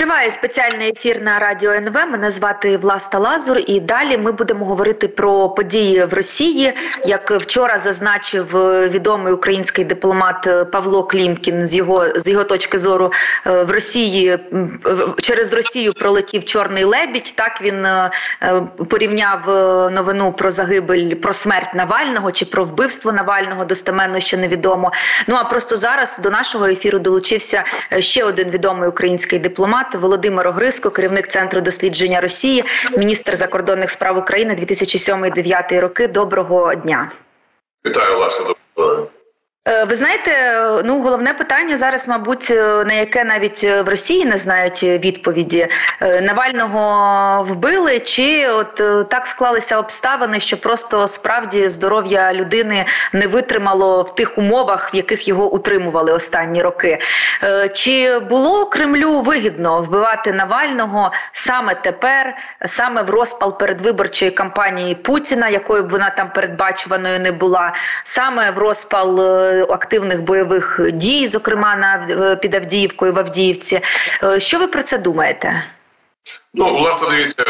Триває спеціальний ефір на радіо НВ. Мене звати Власта Лазур, і далі ми будемо говорити про події в Росії. Як вчора зазначив відомий український дипломат Павло Клімкін, з його з його точки зору е, в Росії через Росію пролетів чорний лебідь. Так він е, порівняв е, новину про загибель про смерть Навального чи про вбивство Навального достеменно ще невідомо. Ну а просто зараз до нашого ефіру долучився ще один відомий український дипломат дипломат Володимир Огриско, керівник центру дослідження Росії, міністр закордонних справ України 2007-2009 роки. Доброго дня, вітаю вас. Доброго. Е, ви знаєте, ну головне питання зараз, мабуть, е, на яке навіть в Росії не знають відповіді е, Навального вбили, чи от так склалися обставини, що просто справді здоров'я людини не витримало в тих умовах, в яких його утримували останні роки. Чи було Кремлю вигідно вбивати Навального саме тепер, саме в розпал передвиборчої кампанії Путіна, якою б вона там передбачуваною не була, саме в розпал активних бойових дій, зокрема на е, під Авдіївкою в Авдіївці. Е, що ви про це думаєте? Ну, власне, дивіться,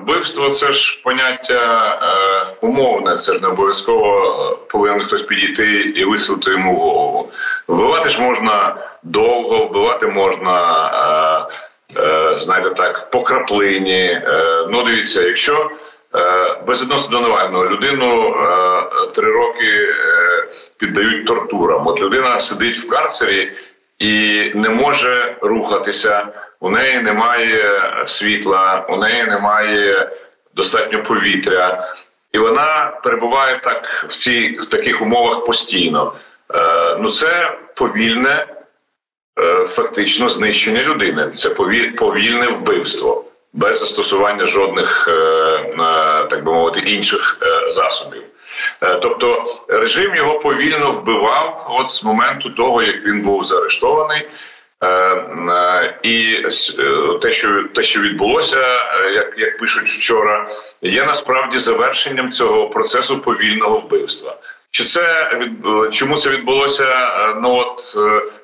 вбивство це ж поняття е, умовне, це ж не обов'язково повинен хтось підійти і висунути йому голову. Вбивати ж можна довго, вбивати можна, е, е, знаєте так, по краплині. Е, ну, дивіться, якщо е, безвідносно до Навального людину е, три роки піддають тортурам. От людина сидить в карцері і не може рухатися. У неї немає світла, у неї немає достатньо повітря, і вона перебуває так в цій в таких умовах постійно. Е, Ну це повільне, е, фактично знищення людини. Це повільне вбивство без застосування жодних, е, е, так би мовити, інших е, засобів. Е, тобто режим його повільно вбивав от з моменту того, як він був заарештований. Е, е, і те, що те, що відбулося, як як пишуть вчора, є насправді завершенням цього процесу повільного вбивства. Чи це чому це відбулося? Ну от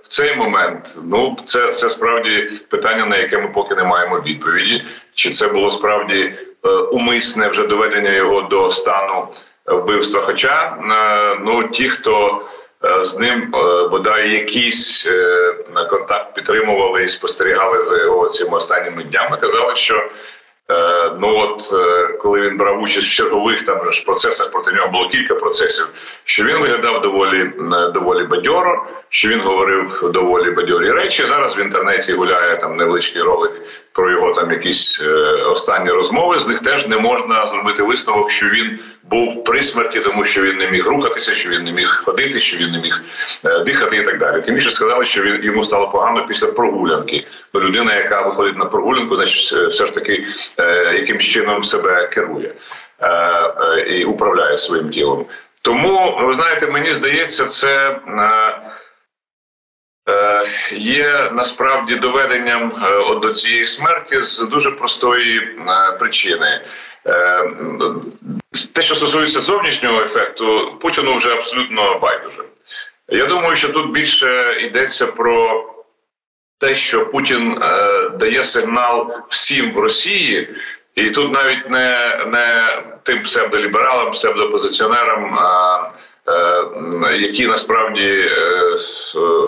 в цей момент? Ну це це справді питання, на яке ми поки не маємо відповіді. Чи це було справді умисне вже доведення його до стану? вбивства. Хоча е, ну ті, хто е, з ним е, бодай якийсь контакт підтримували і спостерігали за його цими останніми днями, казали, що ну от коли він брав участь в чергових там ж процесах, проти нього було кілька процесів, що він виглядав доволі доволі бадьоро, що він говорив доволі бадьорі речі. Зараз в інтернеті гуляє там невеличкий ролик про його там якісь е, останні розмови. З них теж не можна зробити висновок, що він був при смерті, тому що він не міг рухатися, що він не міг ходити, що він не міг е, дихати і так далі. Тим більше сказали, що він йому стало погано після прогулянки. Бо людина, яка виходить на прогулянку, значить е, все ж таки е, якимсь чином себе керує е, е, і управляє своїм тілом. Тому ви знаєте, мені здається, це. Е, є насправді доведенням е, до цієї смерті з дуже простої е, причини. Те, що стосується зовнішнього ефекту, Путіну вже абсолютно байдуже. Я думаю, що тут більше йдеться про те, що Путін дає сигнал всім в Росії, і тут навіть не не тим псевдолібералам, псевдоопозиціонерам, Е, які насправді е,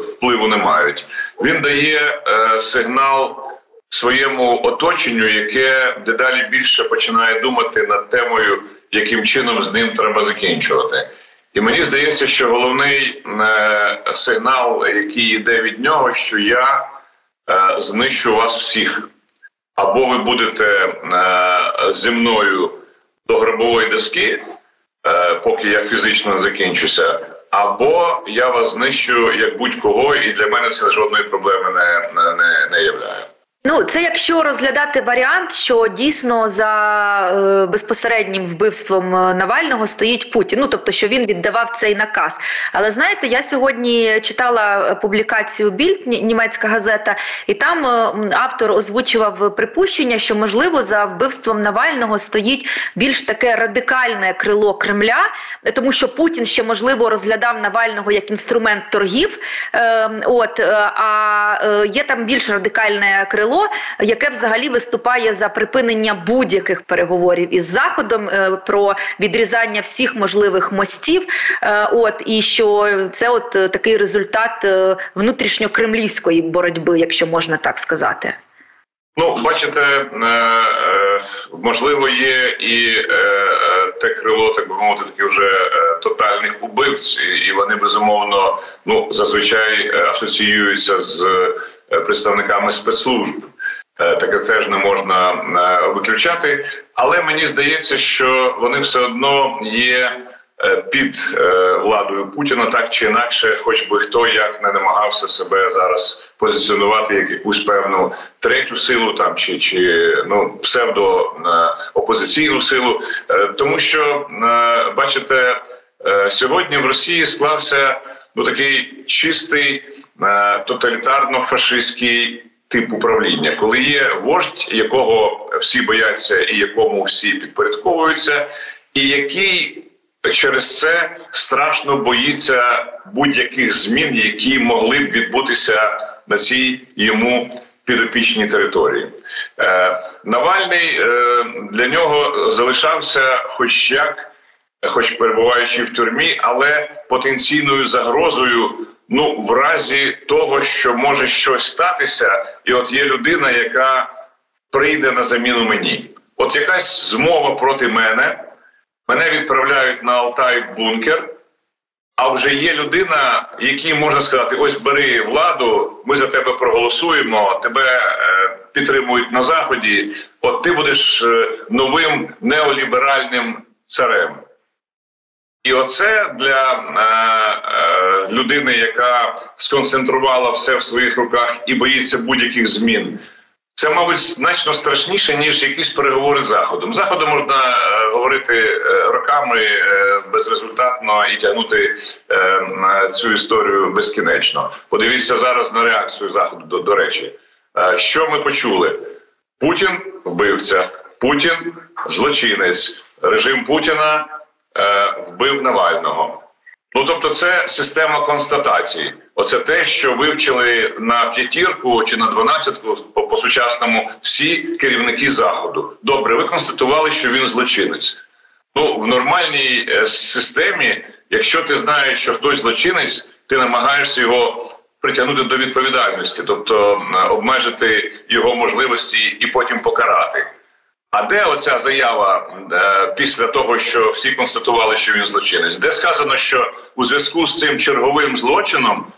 впливу не мають. Він дає е, сигнал своєму оточенню, яке дедалі більше починає думати над темою, яким чином з ним треба закінчувати. І мені здається, що головний сигнал, який йде від нього, що я знищу вас всіх, або ви будете зі мною до гробової доски. Е, поки я фізично не закінчуся, або я вас знищу як будь-кого, і для мене це жодної проблеми не, не. Ну, це якщо розглядати варіант, що дійсно за е, безпосереднім вбивством е, Навального стоїть Путін. Ну тобто, що він віддавав цей наказ. Але знаєте, я сьогодні читала публікацію Більд, німецька газета, і там е, автор озвучував припущення, що можливо за вбивством Навального стоїть більш таке радикальне крило Кремля, тому що Путін ще можливо розглядав Навального як інструмент торгів. Е, от а є там більш радикальне крило джерело, яке взагалі виступає за припинення будь-яких переговорів із заходом про відрізання всіх можливих мостів. От і що це от такий результат внутрішньокремлівської боротьби, якщо можна так сказати. Ну, бачите, е, е, можливо, є і е, те крило, так би мовити, такі вже тотальних убивць, і вони безумовно ну зазвичай асоціюються з представниками спецслужб. Таке це ж не можна виключати, але мені здається, що вони все одно є Е, під е, владою Путіна, так чи інакше, хоч би хто як не намагався себе зараз позиціонувати як якусь певну третю силу, там чи чи ну псевдо е, опозиційну силу, тому що бачите, сьогодні в Росії склався ну такий чистий тоталітарно-фашистський. Тип управління, коли є вождь, якого всі бояться і якому всі підпорядковуються, і який через це страшно боїться будь-яких змін, які могли б відбутися на цій йому підопічній території. Е, Навальний е, для нього залишався, хоч як, хоч перебуваючи в тюрмі, але потенційною загрозою. Ну, в разі того, що може щось статися, і от є людина, яка прийде на заміну мені. От якась змова проти мене, Мене відправляють на Алтай в бункер. А вже є людина, якій можна сказати: ось бери владу, ми за тебе проголосуємо, тебе е, підтримують на заході. От ти будеш е, новим неоліберальним царем. І оце для е, е, людини, яка сконцентрувала все в своїх руках і боїться будь-яких змін. Це, мабуть, значно страшніше ніж якісь переговори з заходом. Заходом можна е, говорити е, роками е, безрезультатно і тягнути е, цю історію безкінечно. Подивіться зараз на реакцію заходу. До, до речі, е, що ми почули? Путін вбивця, Путін злочинець, режим Путіна вбив Навального. Ну тобто, це система констатації. Оце те, що вивчили на п'ятірку чи на дванадцятку по, сучасному всі керівники заходу. Добре, ви констатували, що він злочинець. Ну в нормальній е, системі, якщо ти знаєш, що хтось злочинець, ти намагаєшся його притягнути до відповідальності, тобто обмежити його можливості і потім покарати. А де оця заява е, після того, що всі констатували, що він злочинець? Де сказано, що у зв'язку з цим черговим злочином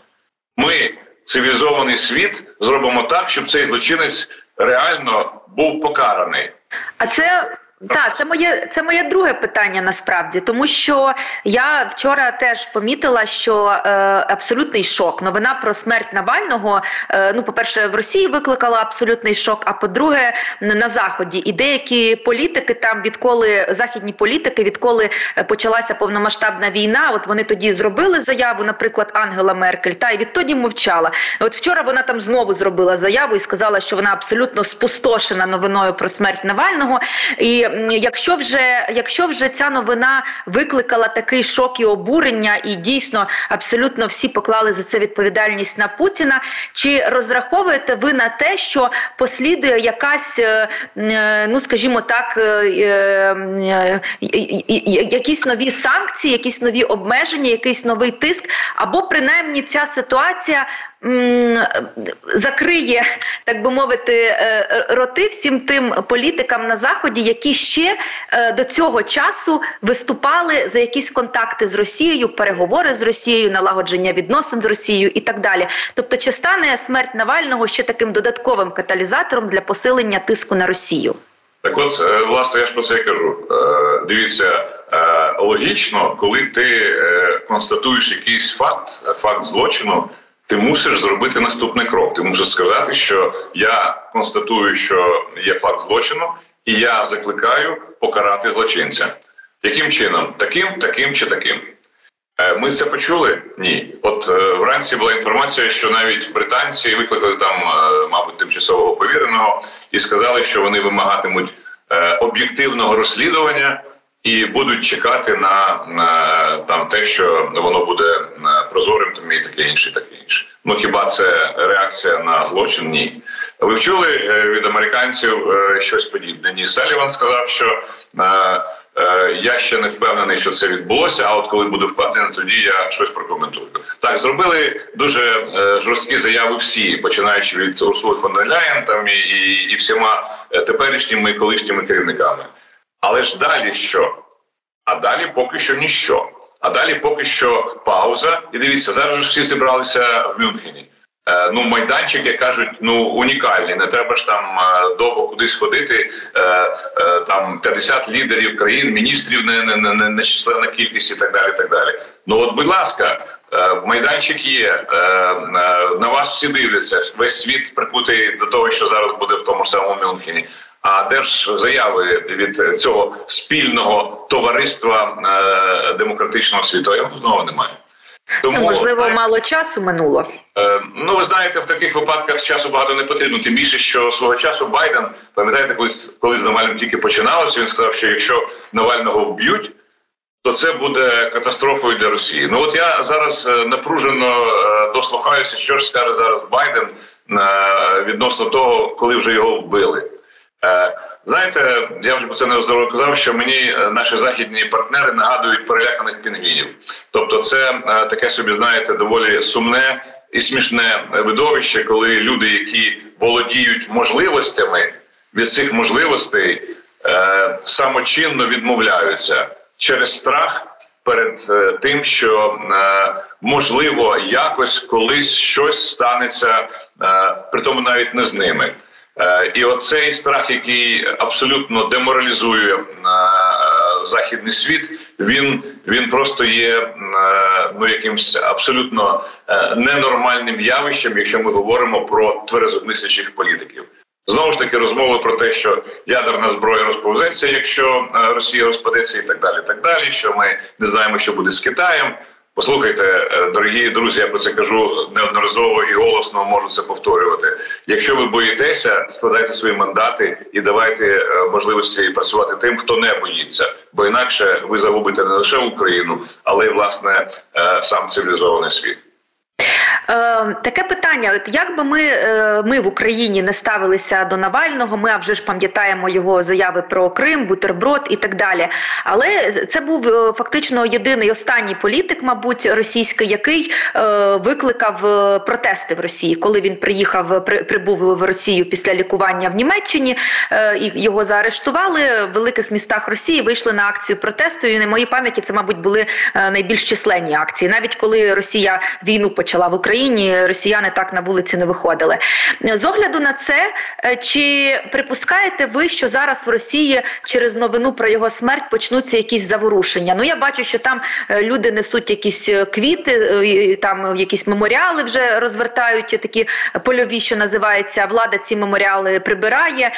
ми, цивілізований світ, зробимо так, щоб цей злочинець реально був покараний? А це так, це моє це моє друге питання насправді, тому що я вчора теж помітила, що е, абсолютний шок. Новина про смерть Навального. Е, ну, по-перше, в Росії викликала абсолютний шок. А по-друге, на заході і деякі політики там, відколи західні політики, відколи е, почалася повномасштабна війна, от вони тоді зробили заяву, наприклад, Ангела Меркель, та й відтоді мовчала. От вчора вона там знову зробила заяву і сказала, що вона абсолютно спустошена новиною про смерть Навального. І якщо вже якщо вже ця новина викликала такий шок і обурення, і дійсно абсолютно всі поклали за це відповідальність на Путіна, чи розраховуєте ви на те, що послідує якась, е, е, ну скажімо так, е, якісь нові санкції, якісь нові обмеження, якийсь новий тиск, або принаймні ця ситуація закриє, так би мовити, е, роти всім тим політикам на заході, які ще е, до цього часу виступали за якісь контакти з Росією, переговори з Росією, налагодження відносин з Росією і так далі. Тобто, чи стане смерть Навального ще таким додатковим каталізатором для посилення тиску на Росію? Так, от е, власне, я ж про це кажу. Дивіться. Логічно, коли ти констатуєш якийсь факт, факт злочину, ти мусиш зробити наступний крок. Ти мусиш сказати, що я констатую, що є факт злочину, і я закликаю покарати злочинця. Яким чином? Таким, таким чи таким. Е, ми це почули? Ні. От е, вранці була інформація, що навіть британці викликали там, е, мабуть, тимчасового повіреного і сказали, що вони вимагатимуть об'єктивного розслідування і будуть чекати на, на там те, що воно буде прозорим, там і таке інше, таке інше. Ну хіба це реакція на злочин? Ні. Ви вчули від американців щось подібне? Ні, Саліван сказав, що я ще не впевнений, що це відбулося. А от коли буду впевнений, тоді я щось прокоментую. Так зробили дуже жорсткі заяви всі, починаючи від Урсули фон Ляєн, там і, і, і всіма теперішніми колишніми керівниками. Але ж далі що? А далі поки що ніщо. А далі поки що пауза. І дивіться, зараз всі зібралися в Мюнхені. Е, ну, майданчик, як кажуть, ну унікальний. Не треба ж там е, довго кудись ходити. Е, там 50 лідерів країн, міністрів, не не, не, не численна кількість і так далі. так далі. Ну от, будь ласка, майданчик є. На вас всі дивляться. Весь світ прикутий до того, що зараз буде в тому самому Мюнхені. А де ж заяви від цього спільного товариства е, демократичного світу? Я знову немає. Тому можливо мало часу минуло. Е, ну ви знаєте, в таких випадках часу багато не потрібно. Тим більше, що свого часу Байден пам'ятаєте, колись коли з Навальним тільки починалося. Він сказав, що якщо Навального вб'ють, то це буде катастрофою для Росії. Ну от я зараз е, напружено дослухаюся, що ж скаже зараз Байден відносно того, коли вже його вбили. Е, знаєте, я вже про це неоздорово казав, що мені е, наші західні партнери нагадують переляканих пінгвінів. Тобто, це е, таке собі, знаєте, доволі сумне і смішне видовище, коли люди, які володіють можливостями від цих можливостей, самочинно відмовляються через страх перед тим, що можливо якось колись щось станеться, при тому навіть не з ними. Е, і оцей страх, який абсолютно деморалізує е, західний світ, він він просто є е, ну якимсь абсолютно ненормальним явищем, якщо ми говоримо про тверезомислячих політиків. Знову ж таки, розмови про те, що ядерна зброя розповзеться, якщо Росія розпадеться, і так далі. Так далі, що ми не знаємо, що буде з Китаєм. Послухайте, е, дорогі друзі, я про це кажу неодноразово і голосно можу це повторювати. Якщо ви боїтеся, складайте свої мандати і давайте е, можливості працювати тим, хто не боїться, бо інакше ви загубите не лише Україну, але й власне е, сам цивілізований світ. Е, Таке питання: от як би ми е, ми в Україні не ставилися до Навального, ми а вже ж пам'ятаємо його заяви про Крим, бутерброд і так далі. Але це був е, фактично єдиний останній політик, мабуть, російський, який е, викликав протести в Росії, коли він приїхав, при, прибув в Росію після лікування в Німеччині. І Його заарештували в великих містах Росії. Вийшли на акцію протесту. І на моїй пам'яті це, мабуть, були найбільш численні акції, навіть коли Росія війну почала в Україні. Україні росіяни так на вулиці не виходили. З огляду на це, е, чи припускаєте ви, що зараз в Росії через новину про його смерть почнуться якісь заворушення? Ну я бачу, що там е, люди несуть якісь е, квіти, там якісь меморіали вже розвертають такі польові, що називається влада. Ці меморіали прибирає,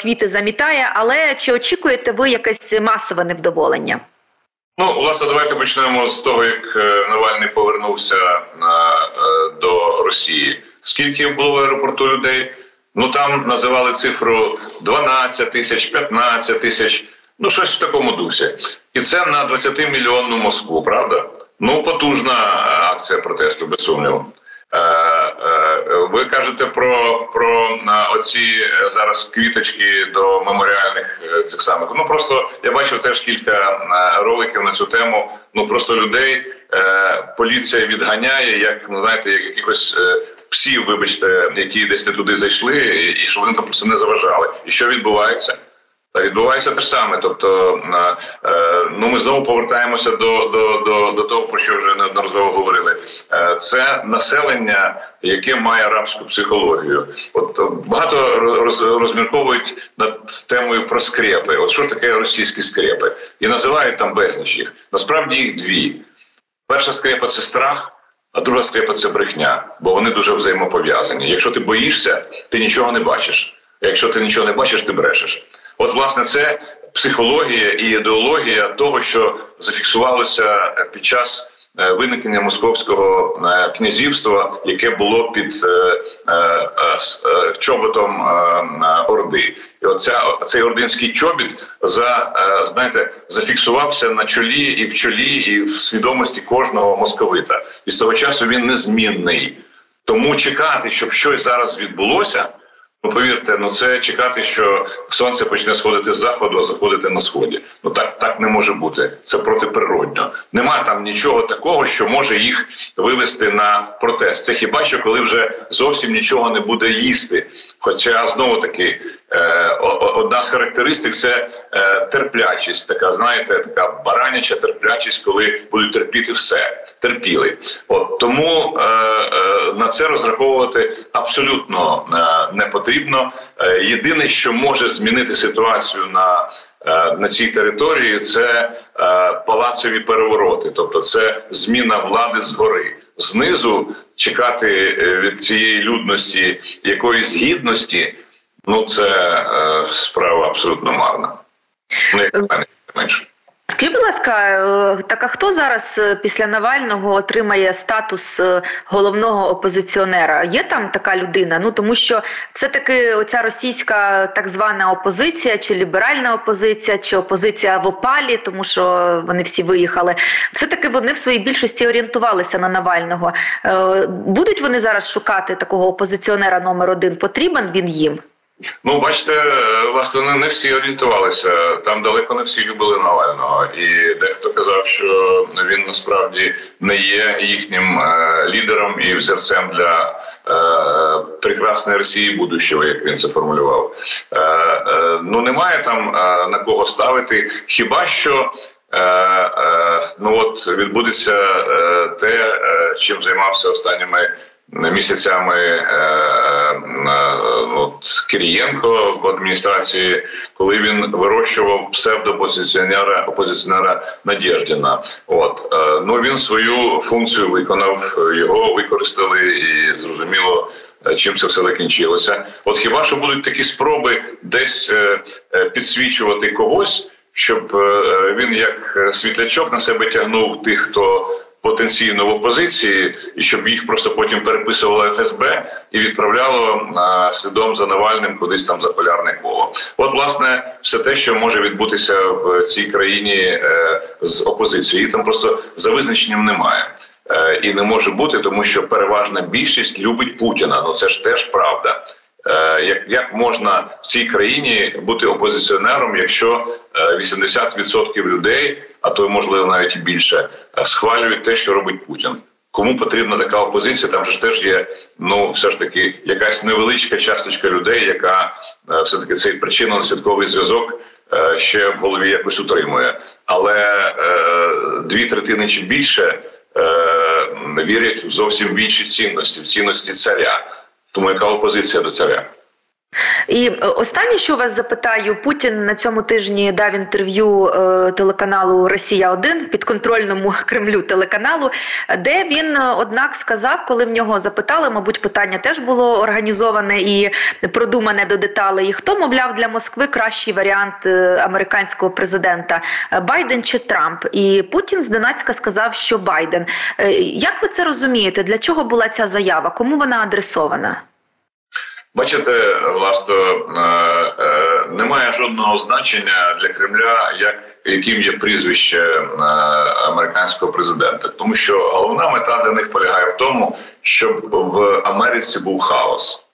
квіти замітає. Але чи очікуєте ви якесь масове невдоволення? Ну, власне, давайте почнемо з того, як Навальний повернувся на, Росії. Скільки було в аеропорту людей? Ну там називали цифру 12 тисяч, 15 тисяч, ну щось в такому дусі. І це на 20 мільйонну Москву, правда? Ну потужна акція протесту, без сумніву. Е, е, ви кажете про про оці е, зараз квіточки до меморіальних цих самих. Ну просто я бачив теж кілька роликів на цю тему. Ну просто людей поліція відганяє, як ну знаєте, як якихось псів, вибачте, які десь не туди зайшли, і що вони там просто не заважали. І що відбувається? Та Відбувається те саме, тобто е, ну ми знову повертаємося до до, до, до того, про що вже неодноразово говорили. Е, це населення, яке має арабську психологію. От багато роз, розмірковують над темою про скрепи. От що таке російські скрепи? І називають там безліч їх. Насправді їх дві. Перша скрепа це страх, а друга скрепа це брехня, бо вони дуже взаємопов'язані. Якщо ти боїшся, ти нічого не бачиш. Якщо ти нічого не бачиш, ти брешеш. От, власне, це психологія і ідеологія того, що зафіксувалося під час виникнення московського е, князівства, яке було під е, чоботом Орди, і оця цей ординський чобіт за знаєте зафіксувався на чолі і в чолі, і в свідомості кожного московита. І з того часу він незмінний. Тому чекати, щоб щось зараз відбулося повірте, ну це чекати, що сонце почне сходити з заходу, а заходити на сході. Ну так так не може бути. Це протиприродньо. Нема там нічого такого, що може їх вивести на протест. Це хіба що коли вже зовсім нічого не буде їсти? Хоча знову таки одна з характеристик це е, терплячість, така знаєте, така бараняча терплячість, коли будуть терпіти все, терпіли. От тому е, е, на це розраховувати абсолютно е, не потрібно. Е, єдине, що може змінити ситуацію на е, на цій території, це е, палацові перевороти, тобто це зміна влади згори. Знизу чекати від цієї людності якоїсь гідності, ну це е, справа абсолютно марна. Ну, як мене менше. Скажіть, будь ласка, е, так а хто зараз е, після Навального отримає статус е, головного опозиціонера? Є там така людина? Ну тому що все-таки оця російська так звана опозиція, чи ліберальна опозиція, чи опозиція в опалі, тому що вони всі виїхали. Все таки вони в своїй більшості орієнтувалися на Навального. Будуть вони зараз шукати такого опозиціонера номер один? Потрібен він їм? Ну, бачите, власне, не всі орієнтувалися. Там далеко не всі любили Навального, і дехто казав, що він насправді не є їхнім е, лідером і взірцем для е, прекрасної Росії будущого, як він це формулював. Е, е, ну немає там е, на кого ставити. Хіба що е, е, ну от відбудеться е, те, е, чим займався останніми місяцями е, е, от, Кирієнко в адміністрації, коли він вирощував псевдопозиціонера опозиціонера Надєждіна. От е, ну він свою функцію виконав, його використали і зрозуміло. Чим це все закінчилося? От хіба що будуть такі спроби десь підсвічувати когось, щоб він як світлячок на себе тягнув тих, хто потенційно в опозиції, і щоб їх просто потім переписувало ФСБ і відправляло а, слідом за Навальним кудись там за полярне коло. От, власне, все те, що може відбутися в цій країні е, з опозицією, її там просто за визначенням немає. Е, і не може бути, тому що переважна більшість любить Путіна. Ну це ж теж правда. Е, як як можна в цій країні бути опозиціонером, якщо 80% е, людей, а то можливо навіть і більше, е, схвалюють те, що робить Путін? Кому потрібна така опозиція? Там ж теж є ну все ж таки якась невеличка часточка людей, яка все таки цей причинно-наслідковий зв'язок ще в голові якось утримує, але дві третини чи більше вірять в зовсім в інші цінності, в цінності царя. Тому яка опозиція до царя? І е, останнє, що вас запитаю, Путін на цьому тижні дав інтерв'ю е, телеканалу Росія 1 підконтрольному Кремлю телеканалу, де він е, однак сказав, коли в нього запитали, мабуть, питання теж було організоване і продумане до деталей. Хто мовляв для Москви кращий варіант американського президента Байден чи Трамп? І Путін зненацька сказав, що Байден. Як ви це розумієте? Для чого була ця заява? Кому вона адресована? Бачите, власне, е, е, немає жодного значення для Кремля, як яким є прізвище е, американського президента, тому що головна мета для них полягає в тому, щоб в Америці був хаос,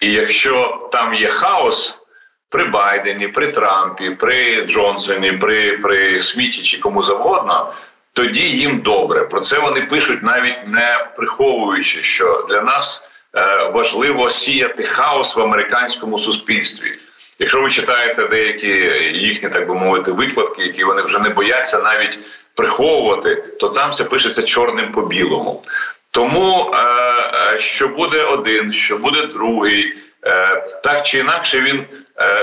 і якщо там є хаос. При Байдені, при Трампі, при Джонсоні, при при Сміті чи кому завгодно, тоді їм добре. Про це вони пишуть, навіть не приховуючи, що для нас важливо сіяти хаос в американському суспільстві. Якщо ви читаєте деякі їхні, так би мовити, викладки, які вони вже не бояться навіть приховувати, то там все пишеться чорним по білому. Тому е, е, що буде один, що буде другий, так чи інакше, він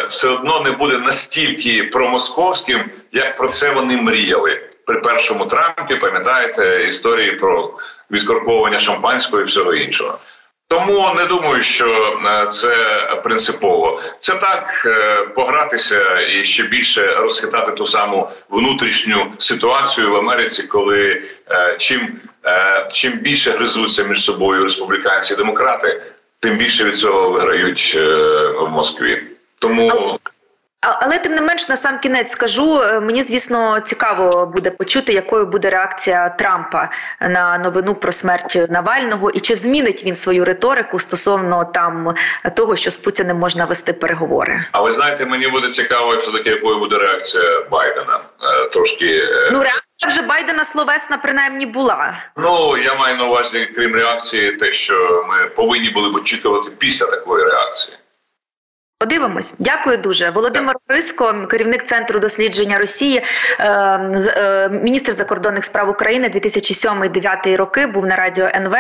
все одно не буде настільки промосковським, як про це вони мріяли при першому Трампі. Пам'ятаєте історії про відкорковування шампанського і всього іншого. Тому не думаю, що е, це принципово. Це так е, погратися і ще більше розхитати ту саму внутрішню ситуацію в Америці, коли е, чим чим більше гризуться між собою республіканці і демократи, тим більше від цього виграють в Москві. Тому Але тим не менш, на сам кінець скажу, е, мені звісно цікаво буде почути, якою буде реакція Трампа на новину про смерть Навального, і чи змінить він свою риторику стосовно там того, що з Путіним можна вести переговори. А ви знаєте, мені буде цікаво, все таки якою буде реакція Байдена. Е, Трошки е, Ну реакція вже Байдена словесна принаймні була. Ну я маю на увазі, крім реакції, те, що ми повинні були б очікувати після такої реакції. Подивимось, дякую дуже. Володимир Риско, керівник центру дослідження Росії, е, е, міністр закордонних справ України 2007-2009 роки, був на радіо НВ.